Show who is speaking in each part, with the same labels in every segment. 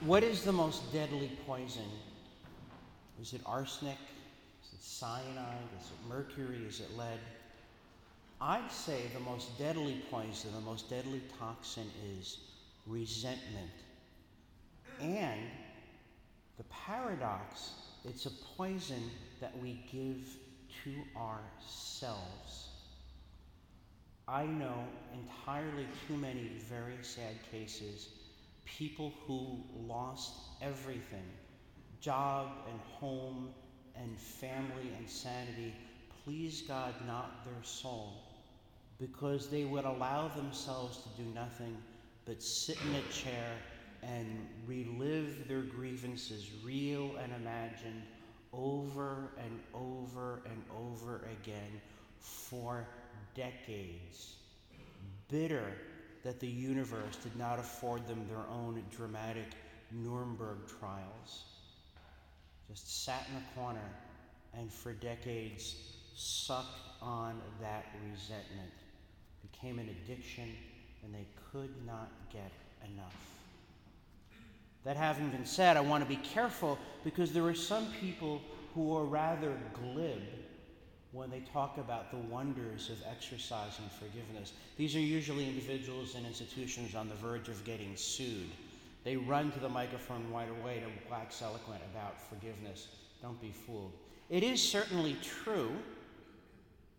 Speaker 1: What is the most deadly poison? Is it arsenic? Is it cyanide? Is it mercury? Is it lead? I'd say the most deadly poison, the most deadly toxin is resentment. And the paradox, it's a poison that we give to ourselves. I know entirely too many very sad cases, people who lost everything job and home and family and sanity. Please God, not their soul, because they would allow themselves to do nothing but sit in a chair and relive their grievances, real and imagined, over and over and over again for decades, bitter that the universe did not afford them their own dramatic Nuremberg trials. Just sat in a corner and for decades sucked on that resentment, became an addiction, and they could not get enough. That having been said, I want to be careful because there are some people who are rather glib when they talk about the wonders of exercising forgiveness. These are usually individuals and institutions on the verge of getting sued. They run to the microphone right away to wax eloquent about forgiveness. Don't be fooled. It is certainly true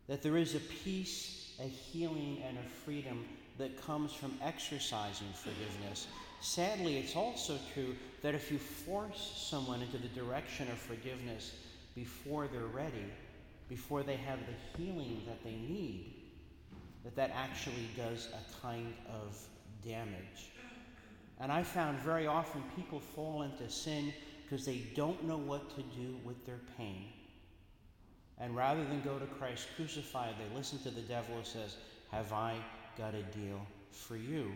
Speaker 1: that there is a peace, a healing, and a freedom that comes from exercising forgiveness. Sadly, it's also true that if you force someone into the direction of forgiveness before they're ready, before they have the healing that they need, that that actually does a kind of damage. And I found very often people fall into sin because they don't know what to do with their pain. And rather than go to Christ crucified, they listen to the devil who says, Have I got a deal for you?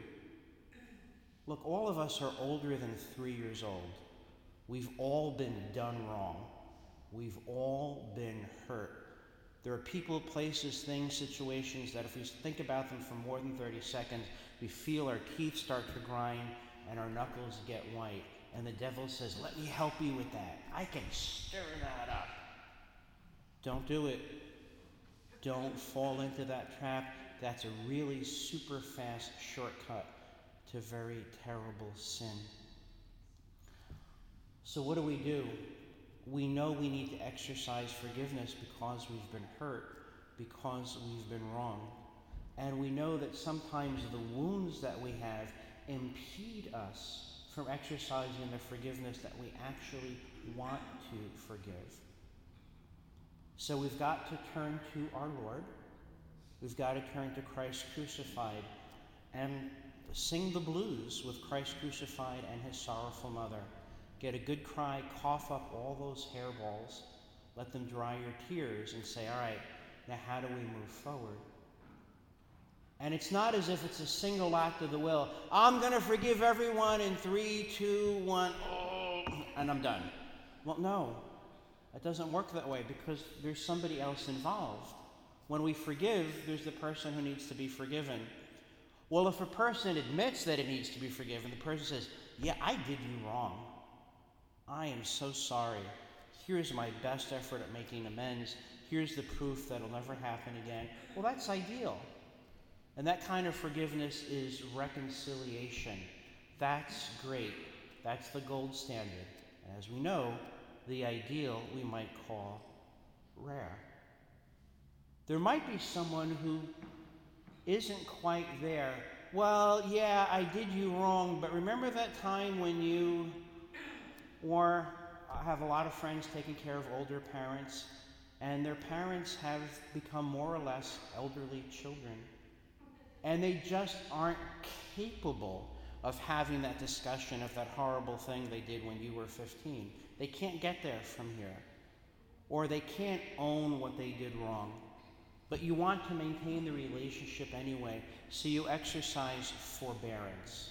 Speaker 1: Look, all of us are older than three years old. We've all been done wrong. We've all been hurt. There are people, places, things, situations that if we think about them for more than 30 seconds, we feel our teeth start to grind and our knuckles get white. And the devil says, Let me help you with that. I can stir that up. Don't do it. Don't fall into that trap. That's a really super fast shortcut to very terrible sin. So, what do we do? We know we need to exercise forgiveness because we've been hurt, because we've been wrong. And we know that sometimes the wounds that we have impede us from exercising the forgiveness that we actually want to forgive. So we've got to turn to our Lord. We've got to turn to Christ crucified and sing the blues with Christ crucified and his sorrowful mother. Get a good cry, cough up all those hairballs, let them dry your tears, and say, All right, now how do we move forward? And it's not as if it's a single act of the will. I'm going to forgive everyone in three, two, one, oh, and I'm done. Well, no, it doesn't work that way because there's somebody else involved. When we forgive, there's the person who needs to be forgiven. Well, if a person admits that it needs to be forgiven, the person says, Yeah, I did you wrong. I am so sorry. Here's my best effort at making amends. Here's the proof that it'll never happen again. Well, that's ideal. And that kind of forgiveness is reconciliation. That's great. That's the gold standard. And as we know, the ideal we might call rare. There might be someone who isn't quite there. Well, yeah, I did you wrong, but remember that time when you, or I have a lot of friends taking care of older parents, and their parents have become more or less elderly children. And they just aren't capable of having that discussion of that horrible thing they did when you were 15. They can't get there from here. Or they can't own what they did wrong. But you want to maintain the relationship anyway, so you exercise forbearance.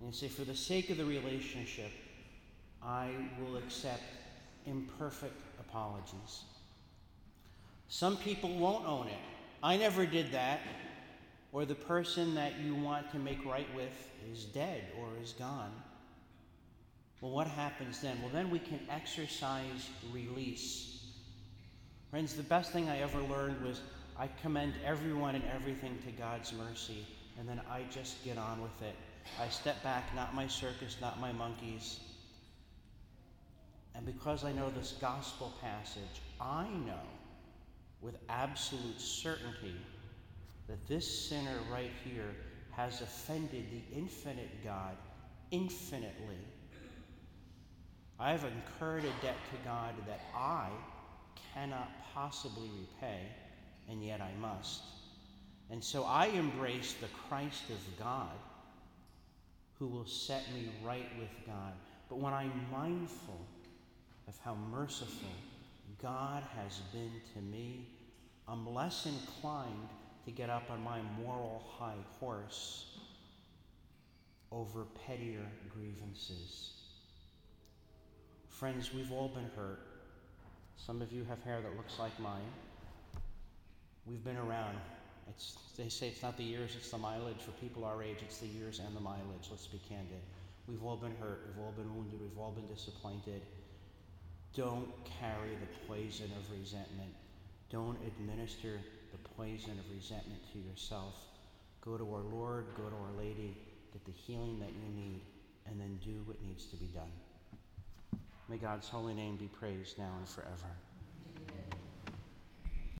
Speaker 1: And you say, for the sake of the relationship, I will accept imperfect apologies. Some people won't own it. I never did that. Or the person that you want to make right with is dead or is gone. Well, what happens then? Well, then we can exercise release. Friends, the best thing I ever learned was I commend everyone and everything to God's mercy, and then I just get on with it. I step back, not my circus, not my monkeys. And because I know this gospel passage, I know with absolute certainty that this sinner right here has offended the infinite God infinitely. I have incurred a debt to God that I cannot possibly repay, and yet I must. And so I embrace the Christ of God who will set me right with God. But when I'm mindful of how merciful God has been to me, I'm less inclined to get up on my moral high horse over pettier grievances. Friends, we've all been hurt. Some of you have hair that looks like mine. We've been around. It's, they say it's not the years, it's the mileage. For people our age, it's the years and the mileage. Let's be candid. We've all been hurt. We've all been wounded. We've all been disappointed. Don't carry the poison of resentment. Don't administer the poison of resentment to yourself. Go to our Lord, go to Our Lady, get the healing that you need, and then do what needs to be done. May God's holy name be praised now and forever.